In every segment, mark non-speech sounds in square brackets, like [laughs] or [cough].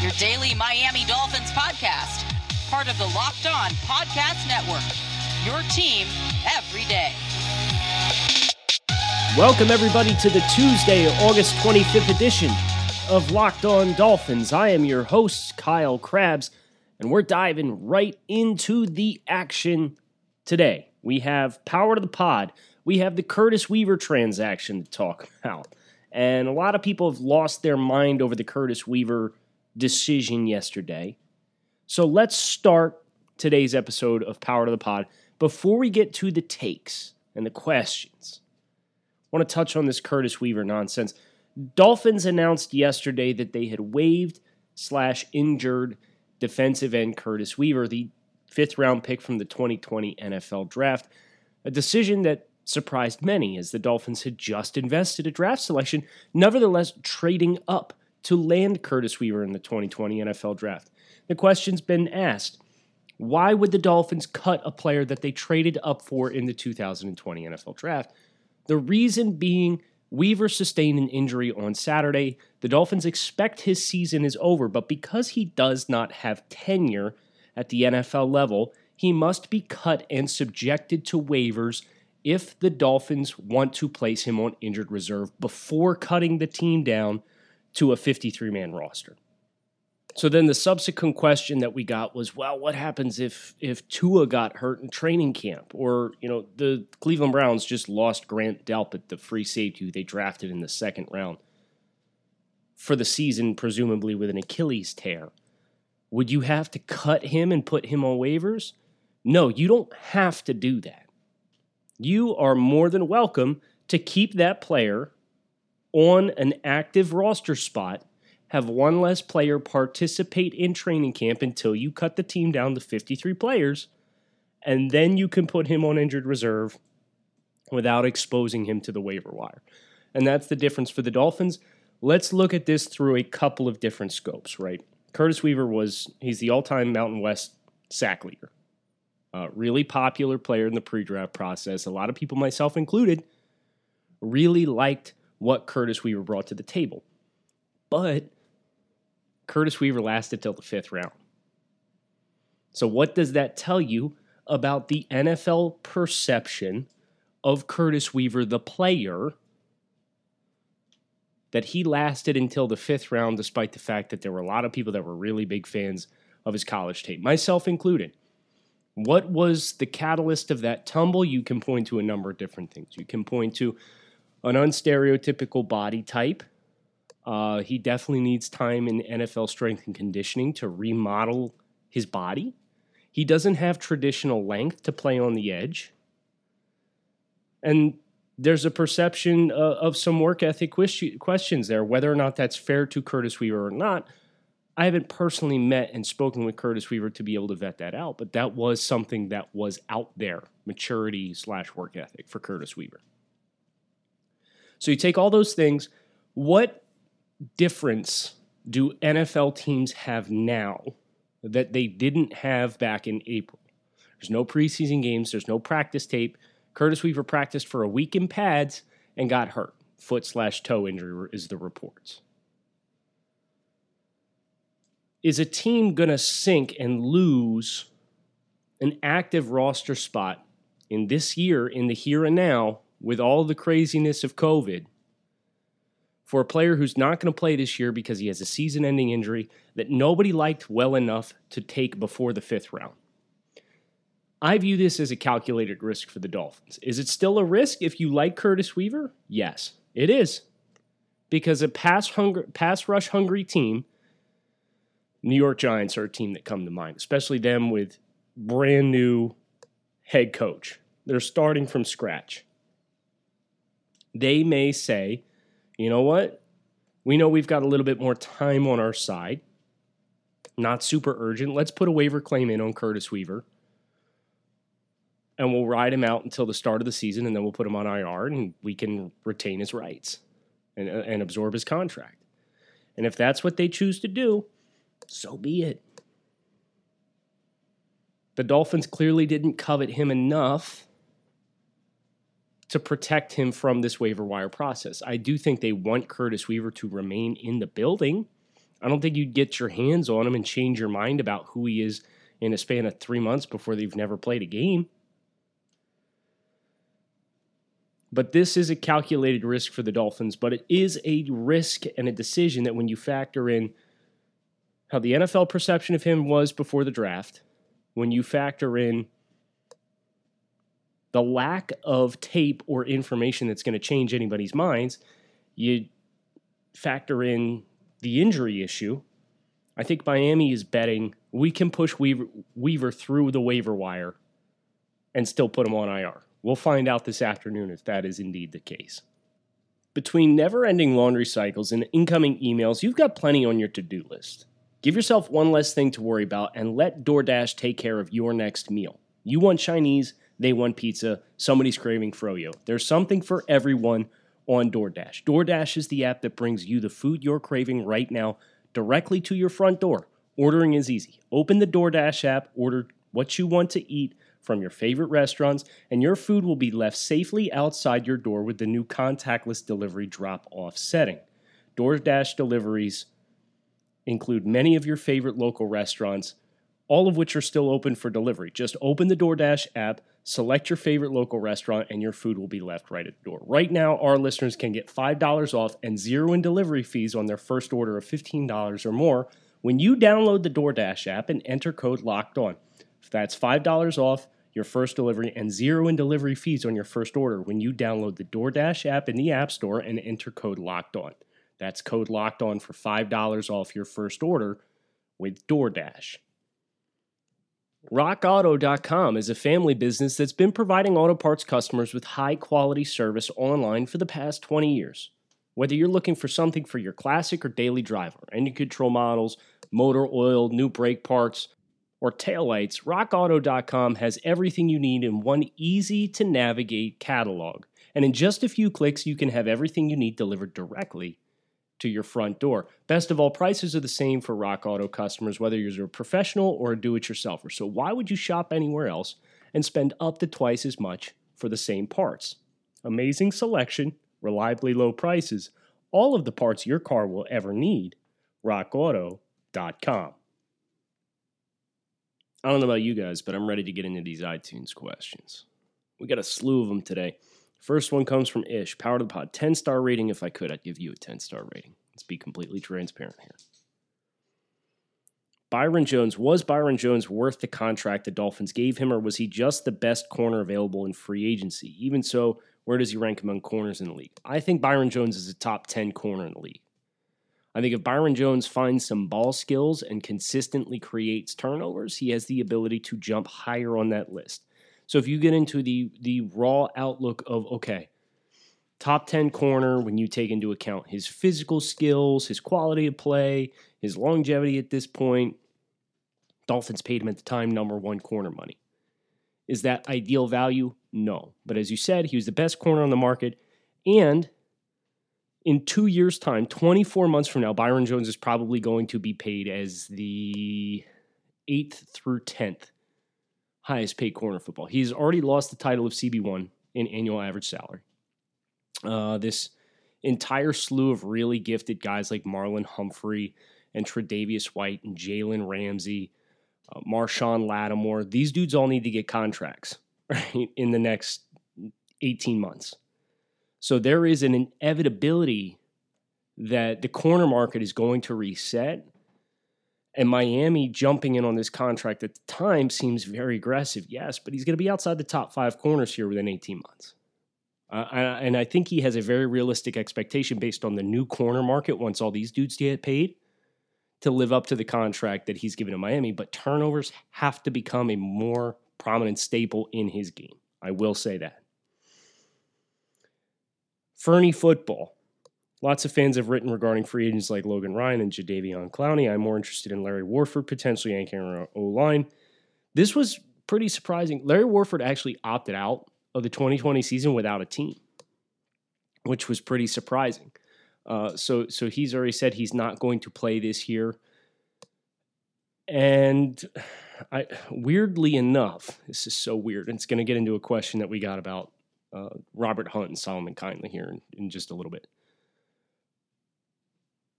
your daily Miami Dolphins podcast, part of the Locked On Podcast Network. Your team every day. Welcome, everybody, to the Tuesday, August 25th edition of Locked On Dolphins. I am your host, Kyle Crabbs, and we're diving right into the action today. We have Power to the Pod. We have the Curtis Weaver transaction to talk about. And a lot of people have lost their mind over the Curtis Weaver decision yesterday. So let's start today's episode of Power to the Pod. Before we get to the takes and the questions, I want to touch on this Curtis Weaver nonsense. Dolphins announced yesterday that they had waived slash injured defensive end Curtis Weaver, the fifth round pick from the 2020 NFL draft, a decision that surprised many as the Dolphins had just invested a draft selection, nevertheless trading up to land Curtis Weaver in the 2020 NFL draft. The question's been asked why would the Dolphins cut a player that they traded up for in the 2020 NFL draft? The reason being Weaver sustained an injury on Saturday. The Dolphins expect his season is over, but because he does not have tenure at the NFL level, he must be cut and subjected to waivers if the Dolphins want to place him on injured reserve before cutting the team down to a 53 man roster. So then the subsequent question that we got was, well, what happens if if Tua got hurt in training camp, or you know the Cleveland Browns just lost Grant Delpit, the free safety they drafted in the second round for the season, presumably with an Achilles tear. Would you have to cut him and put him on waivers? No, you don't have to do that you are more than welcome to keep that player on an active roster spot, have one less player participate in training camp until you cut the team down to 53 players, and then you can put him on injured reserve without exposing him to the waiver wire. And that's the difference for the Dolphins. Let's look at this through a couple of different scopes, right? Curtis Weaver was, he's the all time Mountain West sack leader. Uh, really popular player in the pre draft process. A lot of people, myself included, really liked what Curtis Weaver brought to the table. But Curtis Weaver lasted till the fifth round. So, what does that tell you about the NFL perception of Curtis Weaver, the player? That he lasted until the fifth round, despite the fact that there were a lot of people that were really big fans of his college tape, myself included. What was the catalyst of that tumble? You can point to a number of different things. You can point to an unstereotypical body type. Uh, he definitely needs time in NFL strength and conditioning to remodel his body. He doesn't have traditional length to play on the edge. And there's a perception uh, of some work ethic questions there, whether or not that's fair to Curtis Weaver or not. I haven't personally met and spoken with Curtis Weaver to be able to vet that out, but that was something that was out there maturity slash work ethic for Curtis Weaver. So you take all those things. What difference do NFL teams have now that they didn't have back in April? There's no preseason games, there's no practice tape. Curtis Weaver practiced for a week in pads and got hurt. Foot slash toe injury is the reports is a team going to sink and lose an active roster spot in this year, in the here and now, with all the craziness of COVID, for a player who's not going to play this year because he has a season ending injury that nobody liked well enough to take before the fifth round? I view this as a calculated risk for the Dolphins. Is it still a risk if you like Curtis Weaver? Yes, it is. Because a pass, pass rush hungry team New York Giants are a team that come to mind, especially them with brand new head coach. They're starting from scratch. They may say, you know what? We know we've got a little bit more time on our side. not super urgent. Let's put a waiver claim in on Curtis Weaver. And we'll ride him out until the start of the season, and then we'll put him on IR, and we can retain his rights and, uh, and absorb his contract. And if that's what they choose to do, so be it. The Dolphins clearly didn't covet him enough to protect him from this waiver wire process. I do think they want Curtis Weaver to remain in the building. I don't think you'd get your hands on him and change your mind about who he is in a span of three months before they've never played a game. But this is a calculated risk for the Dolphins, but it is a risk and a decision that when you factor in how the NFL perception of him was before the draft, when you factor in the lack of tape or information that's going to change anybody's minds, you factor in the injury issue. I think Miami is betting we can push Weaver, Weaver through the waiver wire and still put him on IR. We'll find out this afternoon if that is indeed the case. Between never ending laundry cycles and incoming emails, you've got plenty on your to do list. Give yourself one less thing to worry about and let DoorDash take care of your next meal. You want Chinese, they want pizza, somebody's craving froyo. There's something for everyone on DoorDash. DoorDash is the app that brings you the food you're craving right now directly to your front door. Ordering is easy. Open the DoorDash app, order what you want to eat from your favorite restaurants, and your food will be left safely outside your door with the new contactless delivery drop off setting. DoorDash deliveries include many of your favorite local restaurants, all of which are still open for delivery. Just open the DoorDash app, select your favorite local restaurant, and your food will be left right at the door. Right now, our listeners can get $5 off and zero in delivery fees on their first order of $15 or more when you download the DoorDash app and enter code LOCKED ON. That's $5 off your first delivery and zero in delivery fees on your first order when you download the DoorDash app in the App Store and enter code LOCKED ON. That's code LOCKED ON for $5 off your first order with DoorDash. RockAuto.com is a family business that's been providing auto parts customers with high quality service online for the past 20 years. Whether you're looking for something for your classic or daily driver, engine control models, motor oil, new brake parts, or taillights, rockauto.com has everything you need in one easy to navigate catalog. And in just a few clicks, you can have everything you need delivered directly to your front door. Best of all, prices are the same for Rock Auto customers, whether you're a professional or a do it yourselfer. So why would you shop anywhere else and spend up to twice as much for the same parts? Amazing selection, reliably low prices, all of the parts your car will ever need. RockAuto.com. I don't know about you guys, but I'm ready to get into these iTunes questions. We got a slew of them today. First one comes from Ish, Power to the Pod. 10 star rating. If I could, I'd give you a 10 star rating. Let's be completely transparent here. Byron Jones, was Byron Jones worth the contract the Dolphins gave him, or was he just the best corner available in free agency? Even so, where does he rank among corners in the league? I think Byron Jones is a top 10 corner in the league. I think if Byron Jones finds some ball skills and consistently creates turnovers, he has the ability to jump higher on that list. So if you get into the the raw outlook of okay, top 10 corner when you take into account his physical skills, his quality of play, his longevity at this point, Dolphins paid him at the time number 1 corner money. Is that ideal value? No. But as you said, he was the best corner on the market and in two years' time, 24 months from now, Byron Jones is probably going to be paid as the eighth through 10th highest paid corner football. He's already lost the title of CB1 in annual average salary. Uh, this entire slew of really gifted guys like Marlon Humphrey and Tre'Davious White and Jalen Ramsey, uh, Marshon Lattimore, these dudes all need to get contracts [laughs] right in the next 18 months. So there is an inevitability that the corner market is going to reset. And Miami jumping in on this contract at the time seems very aggressive, yes, but he's going to be outside the top five corners here within 18 months. Uh, and I think he has a very realistic expectation based on the new corner market once all these dudes get paid to live up to the contract that he's given to Miami. But turnovers have to become a more prominent staple in his game. I will say that. Fernie football. Lots of fans have written regarding free agents like Logan Ryan and Jadeveon Clowney. I'm more interested in Larry Warford potentially anchoring our O line. This was pretty surprising. Larry Warford actually opted out of the 2020 season without a team, which was pretty surprising. Uh, so, so he's already said he's not going to play this year. And I, weirdly enough, this is so weird. It's going to get into a question that we got about uh, Robert Hunt and Solomon Kindley here in, in just a little bit.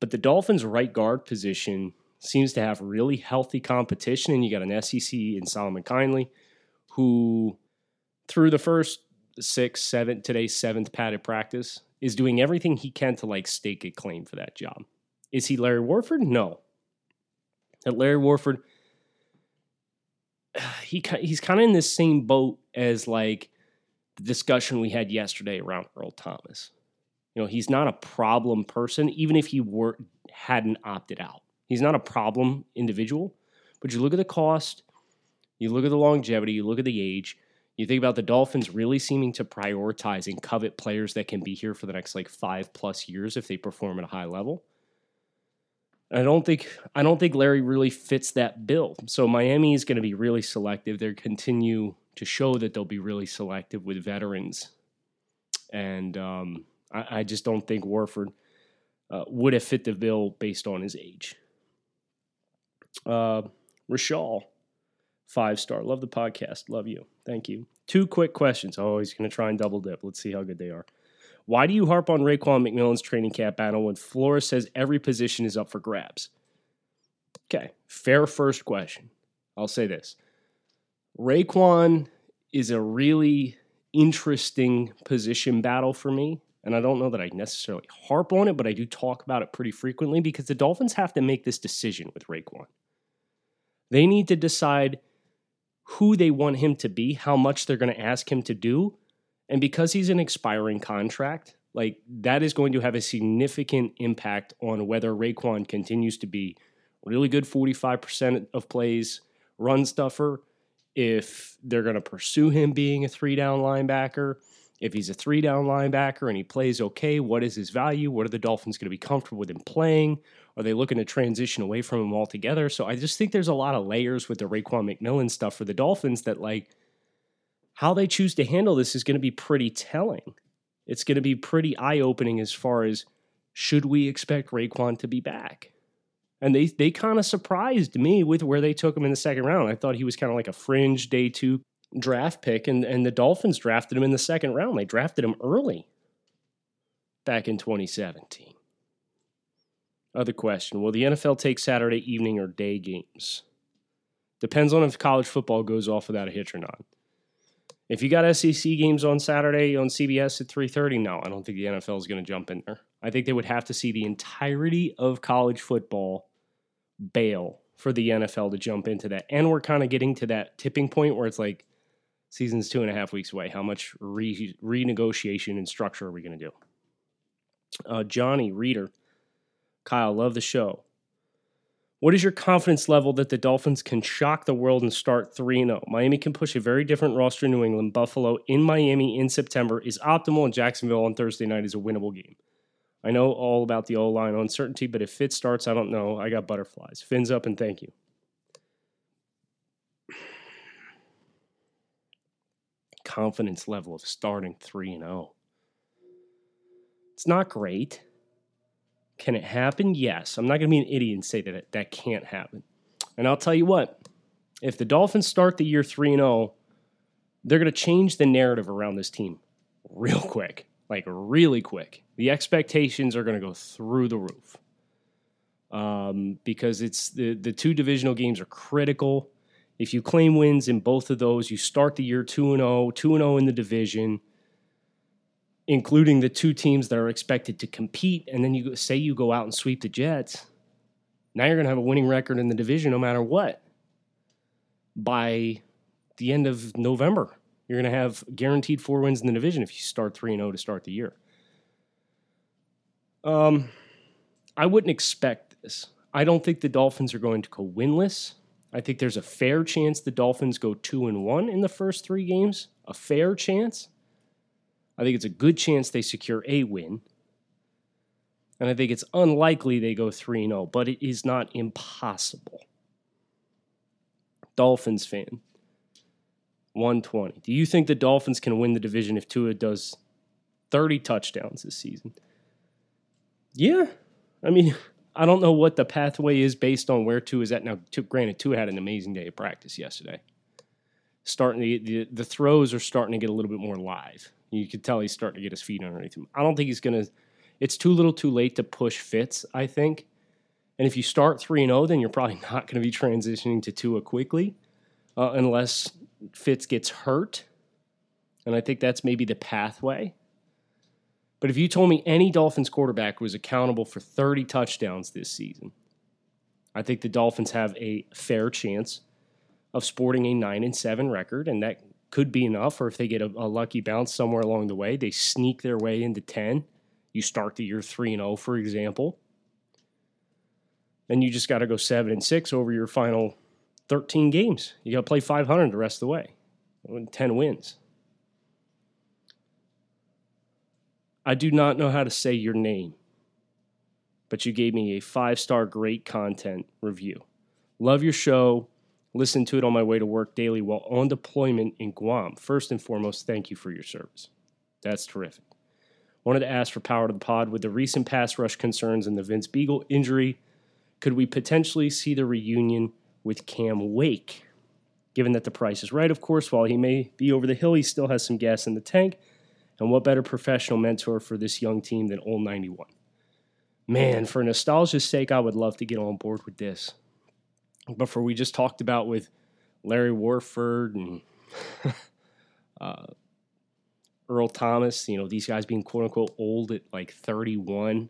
But the Dolphins' right guard position seems to have really healthy competition, and you got an SEC in Solomon Kindley, who through the first six, seven, today's seventh padded practice, is doing everything he can to like stake a claim for that job. Is he Larry Warford? No. That Larry Warford, [sighs] he he's kind of in this same boat as like the discussion we had yesterday around Earl Thomas. You know, he's not a problem person, even if he were hadn't opted out. He's not a problem individual. But you look at the cost, you look at the longevity, you look at the age, you think about the Dolphins really seeming to prioritize and covet players that can be here for the next like five plus years if they perform at a high level. I don't think I don't think Larry really fits that bill. So Miami is going to be really selective. They continue to show that they'll be really selective with veterans, and um, I, I, just don't think Warford uh, would have fit the bill based on his age. Uh, Rashal, five star. Love the podcast. Love you. Thank you. Two quick questions. Oh, he's going to try and double dip. Let's see how good they are. Why do you harp on Raekwon McMillan's training camp battle when Flores says every position is up for grabs? Okay, fair first question. I'll say this Raekwon is a really interesting position battle for me. And I don't know that I necessarily harp on it, but I do talk about it pretty frequently because the Dolphins have to make this decision with Raekwon. They need to decide who they want him to be, how much they're going to ask him to do. And because he's an expiring contract, like that is going to have a significant impact on whether Raekwon continues to be really good 45% of plays, run stuffer, if they're going to pursue him being a three down linebacker. If he's a three down linebacker and he plays okay, what is his value? What are the Dolphins going to be comfortable with him playing? Are they looking to transition away from him altogether? So I just think there's a lot of layers with the Raekwon McMillan stuff for the Dolphins that, like, how they choose to handle this is going to be pretty telling. It's going to be pretty eye opening as far as should we expect Raekwon to be back? And they they kind of surprised me with where they took him in the second round. I thought he was kind of like a fringe day two draft pick, and, and the Dolphins drafted him in the second round. They drafted him early back in 2017. Other question Will the NFL take Saturday evening or day games? Depends on if college football goes off without a hitch or not. If you got SEC games on Saturday on CBS at 3:30, no, I don't think the NFL is going to jump in there. I think they would have to see the entirety of college football bail for the NFL to jump into that. And we're kind of getting to that tipping point where it's like season's two and a half weeks away. How much re- renegotiation and structure are we going to do? Uh, Johnny Reader Kyle, love the show. What is your confidence level that the Dolphins can shock the world and start 3 0? Miami can push a very different roster in New England. Buffalo in Miami in September is optimal, and Jacksonville on Thursday night is a winnable game. I know all about the O line uncertainty, but if Fitz starts, I don't know. I got butterflies. Fins up and thank you. Confidence level of starting 3 0. It's not great. Can it happen? Yes. I'm not going to be an idiot and say that it, that can't happen. And I'll tell you what, if the Dolphins start the year 3 0, they're going to change the narrative around this team real quick, like really quick. The expectations are going to go through the roof um, because it's the, the two divisional games are critical. If you claim wins in both of those, you start the year 2 0, 2 0 in the division including the two teams that are expected to compete, and then you say you go out and sweep the Jets, now you're going to have a winning record in the division no matter what. By the end of November, you're going to have guaranteed four wins in the division if you start 3 0 to start the year. Um, I wouldn't expect this. I don't think the Dolphins are going to go winless. I think there's a fair chance the Dolphins go 2 and 1 in the first 3 games, a fair chance. I think it's a good chance they secure a win. And I think it's unlikely they go 3 0, but it is not impossible. Dolphins fan, 120. Do you think the Dolphins can win the division if Tua does 30 touchdowns this season? Yeah. I mean, I don't know what the pathway is based on where Tua is at now. Granted, Tua had an amazing day of practice yesterday. Starting to the, the throws are starting to get a little bit more live. You could tell he's starting to get his feet underneath him. I don't think he's to. It's too little, too late to push Fitz. I think, and if you start three and zero, oh, then you're probably [laughs] not going to be transitioning to Tua quickly, uh, unless Fitz gets hurt. And I think that's maybe the pathway. But if you told me any Dolphins quarterback was accountable for 30 touchdowns this season, I think the Dolphins have a fair chance of sporting a 9 and 7 record and that could be enough or if they get a, a lucky bounce somewhere along the way, they sneak their way into 10. You start the year 3 and 0 for example. Then you just got to go 7 and 6 over your final 13 games. You got to play 500 the rest of the way. 10 wins. I do not know how to say your name, but you gave me a five star great content review. Love your show. Listen to it on my way to work daily while on deployment in Guam. First and foremost, thank you for your service. That's terrific. Wanted to ask for power to the pod with the recent pass rush concerns and the Vince Biegel injury. Could we potentially see the reunion with Cam Wake? Given that the price is right, of course, while he may be over the hill, he still has some gas in the tank and what better professional mentor for this young team than Old 91? Man, for nostalgia's sake, I would love to get on board with this. But for we just talked about with Larry Warford and [laughs] uh, Earl Thomas, you know, these guys being quote unquote old at like 31.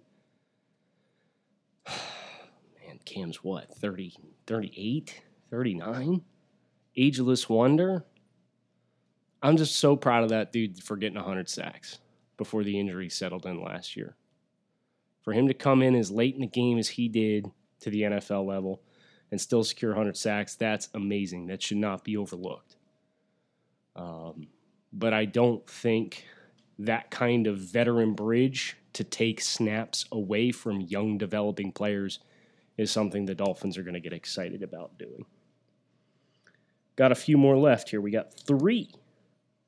[sighs] Man, Cam's what, 30, 38, 39? Ageless Wonder? I'm just so proud of that dude for getting 100 sacks before the injury settled in last year. For him to come in as late in the game as he did to the NFL level and still secure 100 sacks, that's amazing. That should not be overlooked. Um, but I don't think that kind of veteran bridge to take snaps away from young developing players is something the Dolphins are going to get excited about doing. Got a few more left here. We got three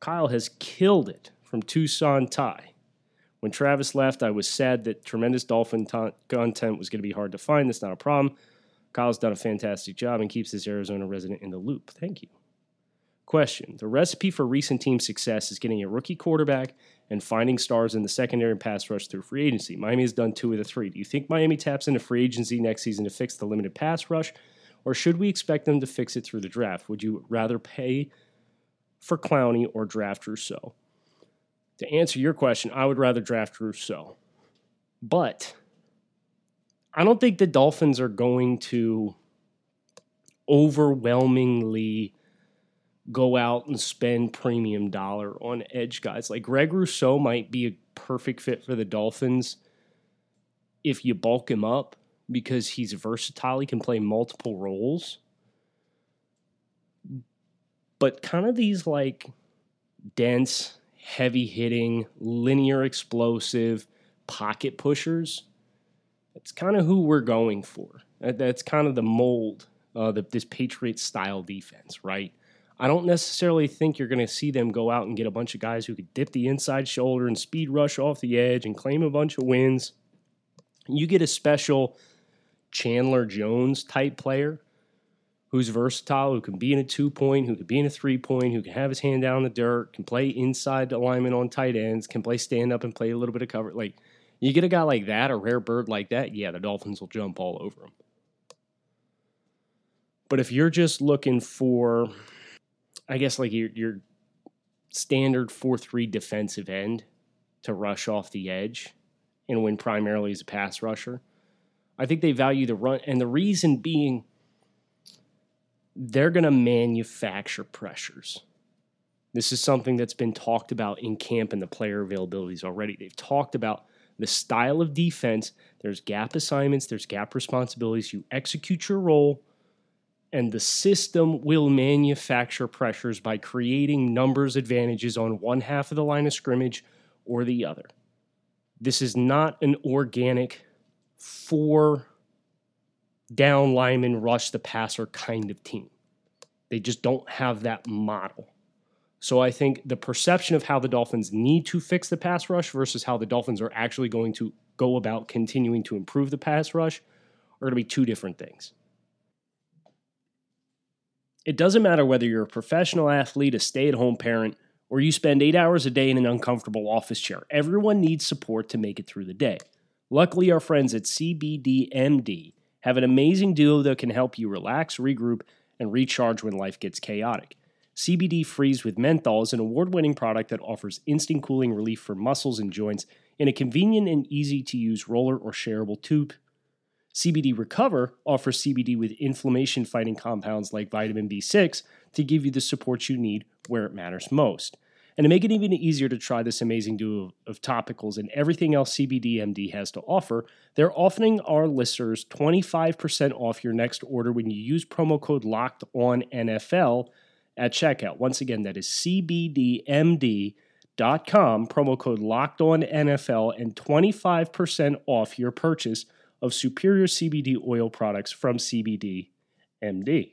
Kyle has killed it from Tucson Thai. When Travis left, I was sad that tremendous dolphin ta- content was going to be hard to find. That's not a problem. Kyle's done a fantastic job and keeps this Arizona resident in the loop. Thank you. Question The recipe for recent team success is getting a rookie quarterback and finding stars in the secondary and pass rush through free agency. Miami has done two of the three. Do you think Miami taps into free agency next season to fix the limited pass rush, or should we expect them to fix it through the draft? Would you rather pay for Clowney or draft Rousseau? To answer your question, I would rather draft Rousseau. But I don't think the Dolphins are going to overwhelmingly go out and spend premium dollar on edge guys. Like Greg Rousseau might be a perfect fit for the Dolphins if you bulk him up because he's versatile. He can play multiple roles but kind of these like dense, heavy hitting, linear explosive pocket pushers. That's kind of who we're going for. That's kind of the mold of this Patriot style defense, right? I don't necessarily think you're going to see them go out and get a bunch of guys who could dip the inside shoulder and speed rush off the edge and claim a bunch of wins. You get a special Chandler Jones type player who's versatile, who can be in a two point, who can be in a three point, who can have his hand down the dirt, can play inside alignment on tight ends, can play stand up and play a little bit of cover. Like you get a guy like that, a rare bird like that, yeah, the Dolphins will jump all over him. But if you're just looking for, I guess like your your standard four three defensive end to rush off the edge and win primarily as a pass rusher, I think they value the run, and the reason being they're going to manufacture pressures. This is something that's been talked about in camp and the player availabilities already. They've talked about the style of defense. There's gap assignments, there's gap responsibilities. You execute your role, and the system will manufacture pressures by creating numbers advantages on one half of the line of scrimmage or the other. This is not an organic four down lineman rush the passer kind of team. They just don't have that model. So I think the perception of how the Dolphins need to fix the pass rush versus how the Dolphins are actually going to go about continuing to improve the pass rush are going to be two different things. It doesn't matter whether you're a professional athlete, a stay at home parent, or you spend eight hours a day in an uncomfortable office chair. Everyone needs support to make it through the day. Luckily, our friends at CBDMD have an amazing duo that can help you relax, regroup, and recharge when life gets chaotic. CBD Freeze with Menthol is an award winning product that offers instant cooling relief for muscles and joints in a convenient and easy to use roller or shareable tube. CBD Recover offers CBD with inflammation fighting compounds like vitamin B6 to give you the support you need where it matters most. And to make it even easier to try this amazing duo of topicals and everything else CBDMD has to offer, they're offering our listeners 25% off your next order when you use promo code LOCKED on NFL at checkout. Once again, that is CBDMD.com, promo code LOCKED on NFL, and 25% off your purchase of superior CBD oil products from CBD MD.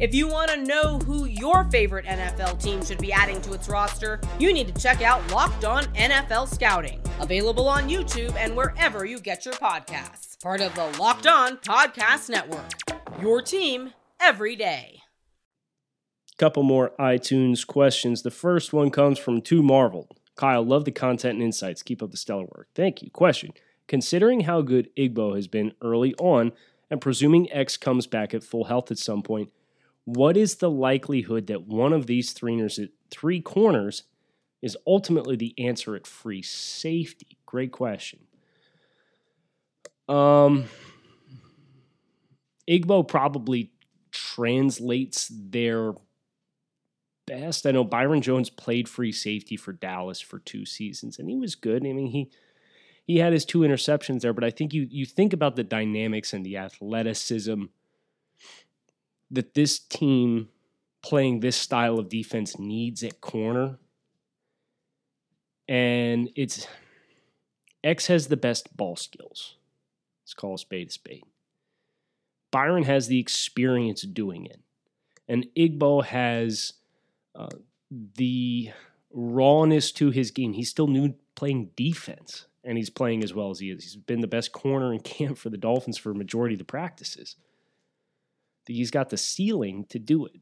If you want to know who your favorite NFL team should be adding to its roster, you need to check out Locked On NFL Scouting, available on YouTube and wherever you get your podcasts. Part of the Locked On Podcast Network. Your team every day. Couple more iTunes questions. The first one comes from Two Marvel. Kyle, love the content and insights. Keep up the stellar work. Thank you. Question Considering how good Igbo has been early on, and presuming X comes back at full health at some point, what is the likelihood that one of these three, three corners is ultimately the answer at free safety? Great question. Um, Igbo probably translates their best. I know Byron Jones played free safety for Dallas for two seasons, and he was good. I mean, he he had his two interceptions there, but I think you you think about the dynamics and the athleticism that this team playing this style of defense needs at corner. And it's X has the best ball skills. Let's call a spade a spade. Byron has the experience doing it. And Igbo has uh, the rawness to his game. He's still new playing defense, and he's playing as well as he is. He's been the best corner in [laughs] camp for the Dolphins for a majority of the practices he's got the ceiling to do it.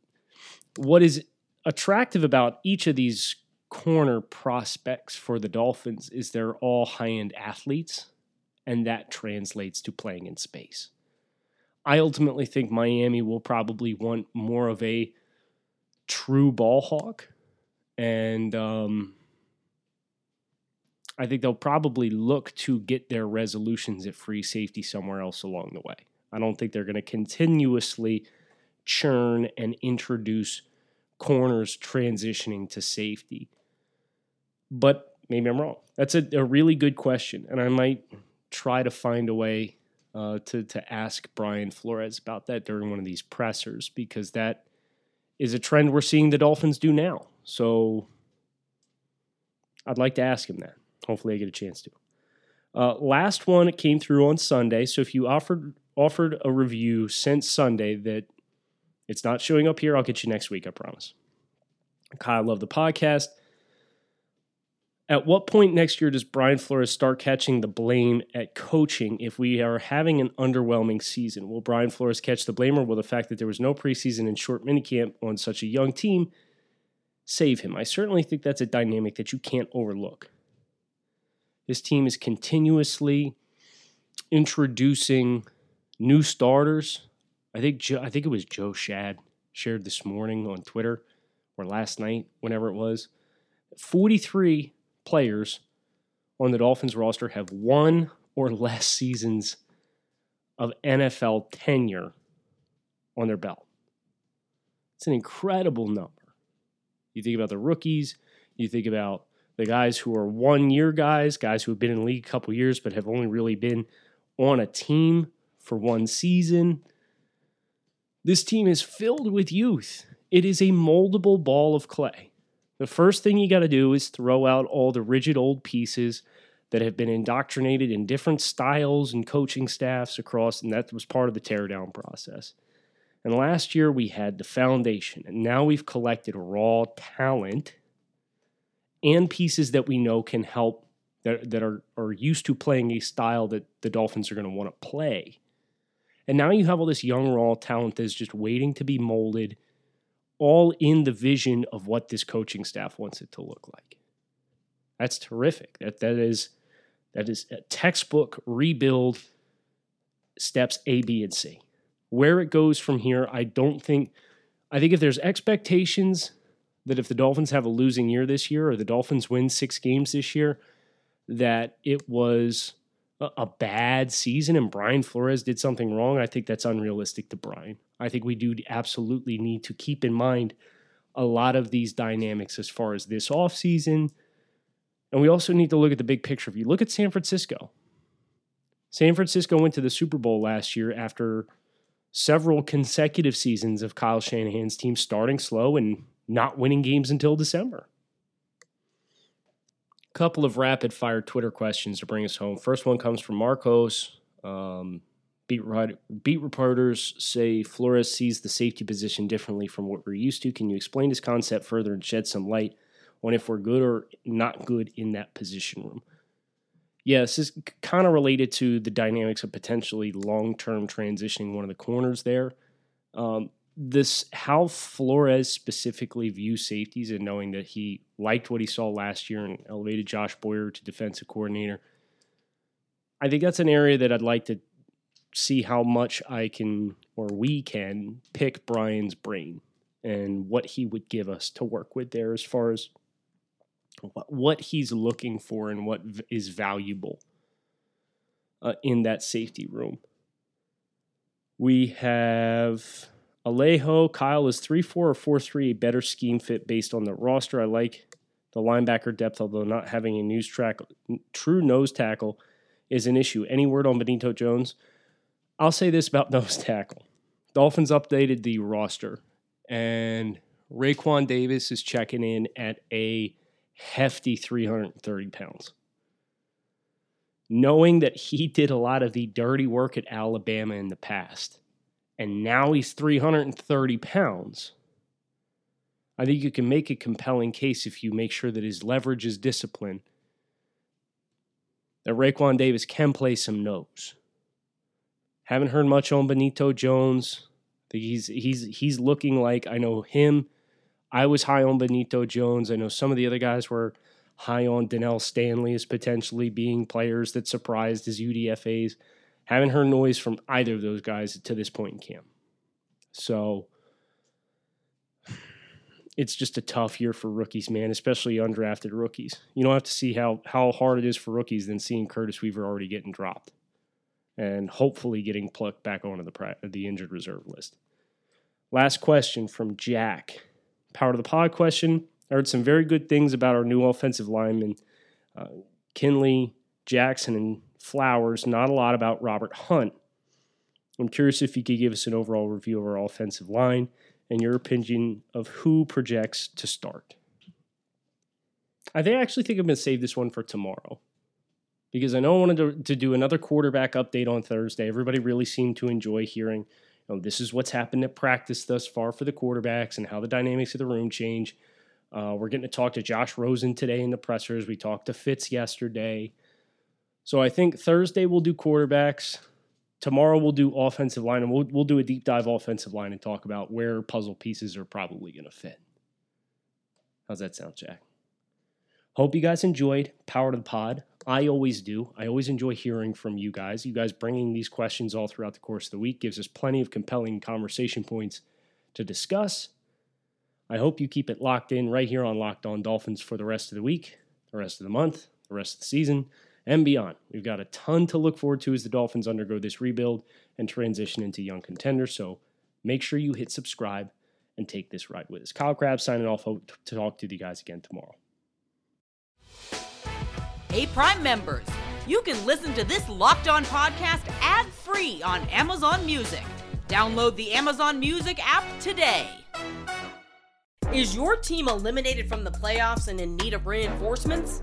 What is attractive about each of these corner prospects for the Dolphins is they're all high end athletes, and that translates to playing in space. I ultimately think Miami will probably want more of a true ball hawk, and um, I think they'll probably look to get their resolutions at free safety somewhere else along the way. I don't think they're going to continuously churn and introduce corners transitioning to safety. But maybe I'm wrong. That's a, a really good question, and I might try to find a way uh, to to ask Brian Flores about that during one of these pressers because that is a trend we're seeing the Dolphins do now. So I'd like to ask him that. Hopefully, I get a chance to. Uh, last one came through on Sunday. So if you offered offered a review since Sunday that it's not showing up here. I'll get you next week, I promise. Kyle, love the podcast. At what point next year does Brian Flores start catching the blame at coaching if we are having an underwhelming season? Will Brian Flores catch the blame, or will the fact that there was no preseason and short minicamp on such a young team save him? I certainly think that's a dynamic that you can't overlook. This team is continuously introducing new starters. I think I think it was Joe Schad shared this morning on Twitter or last night, whenever it was. 43 players on the Dolphins roster have one or less seasons of NFL tenure on their belt. It's an incredible number. You think about the rookies. You think about the guys who are one year guys, guys who have been in the league a couple years but have only really been on a team for one season. This team is filled with youth. It is a moldable ball of clay. The first thing you got to do is throw out all the rigid old pieces that have been indoctrinated in different styles and coaching staffs across, and that was part of the teardown process. And last year we had the foundation, and now we've collected raw talent and pieces that we know can help that, that are, are used to playing a style that the Dolphins are going to want to play. And now you have all this young, raw talent that's just waiting to be molded, all in the vision of what this coaching staff wants it to look like. That's terrific. That that is that is a textbook rebuild steps A, B, and C. Where it goes from here, I don't think I think if there's expectations that if the Dolphins have a losing year this year or the Dolphins win six games this year, that it was a bad season and Brian Flores did something wrong, I think that's unrealistic to Brian. I think we do absolutely need to keep in mind a lot of these dynamics as far as this offseason. And we also need to look at the big picture. If you look at San Francisco, San Francisco went to the Super Bowl last year after several consecutive seasons of Kyle Shanahan's team starting slow and not winning games until December. Couple of rapid fire Twitter questions to bring us home. First one comes from Marcos. Um, beat, beat reporters say Flores sees the safety position differently from what we're used to. Can you explain this concept further and shed some light on if we're good or not good in that position room? Yeah, this is kind of related to the dynamics of potentially long term transitioning one of the corners there. Um, this how Flores specifically views safeties and knowing that he liked what he saw last year and elevated Josh Boyer to defensive coordinator. I think that's an area that I'd like to see how much I can or we can pick Brian's brain and what he would give us to work with there as far as what he's looking for and what is valuable uh, in that safety room. We have Alejo, Kyle is 3 4 or 4 3, a better scheme fit based on the roster. I like the linebacker depth, although not having a news track, true nose tackle is an issue. Any word on Benito Jones? I'll say this about [laughs] nose tackle Dolphins updated the roster, and Raekwon Davis is checking in at a hefty 330 pounds. Knowing that he [laughs] did a lot of the dirty work at Alabama in the past and now he's 330 pounds. I think you can make a compelling case if you make sure that his leverage is disciplined, that Raekwon Davis can play some nose. Haven't heard much on Benito Jones. He's he's he's looking like I know him. I was high on Benito Jones. I know some of the other guys were high on Donell Stanley as potentially being players that surprised as UDFAs. Haven't heard noise from either of those guys to this point in camp. So it's just a tough year for rookies, man, especially undrafted rookies. You don't have to see how how hard it is for rookies than seeing Curtis Weaver already getting dropped and hopefully getting plucked back onto the the injured reserve list. Last question from Jack. Power to the pod question. I heard some very good things about our new offensive lineman, uh, Kindley Jackson, and Flowers, not a lot about Robert Hunt. I'm curious if you could give us an overall review of our offensive line and your opinion of who projects to start. I actually think I'm going to save this one for tomorrow because I know I wanted to, to do another quarterback update on Thursday. Everybody really seemed to enjoy hearing, you know, this is what's happened at practice thus far for the quarterbacks and how the dynamics of the room change. Uh, we're getting to talk to Josh Rosen today in the pressers. We talked to Fitz yesterday. So I think Thursday we'll do quarterbacks. Tomorrow we'll do offensive line, and we'll we'll do a deep dive offensive line and talk about where puzzle pieces are probably going to fit. How's that sound, Jack? Hope you guys enjoyed Power to the Pod. I always do. I always enjoy hearing from you guys. You guys bringing these questions all throughout the course of the week gives us plenty of compelling conversation points to discuss. I hope you keep it locked in right here on Locked On Dolphins for the rest of the week, the rest of the month, the rest of the season and beyond. We've got a ton to look forward to as the Dolphins undergo this rebuild and transition into young contenders. So make sure you hit subscribe and take this ride with us. Kyle Crabbs signing off. Hope to talk to you guys again tomorrow. Hey, Prime members, you can listen to this Locked On podcast ad free on Amazon Music. Download the Amazon Music app today. Is your team eliminated from the playoffs and in need of reinforcements?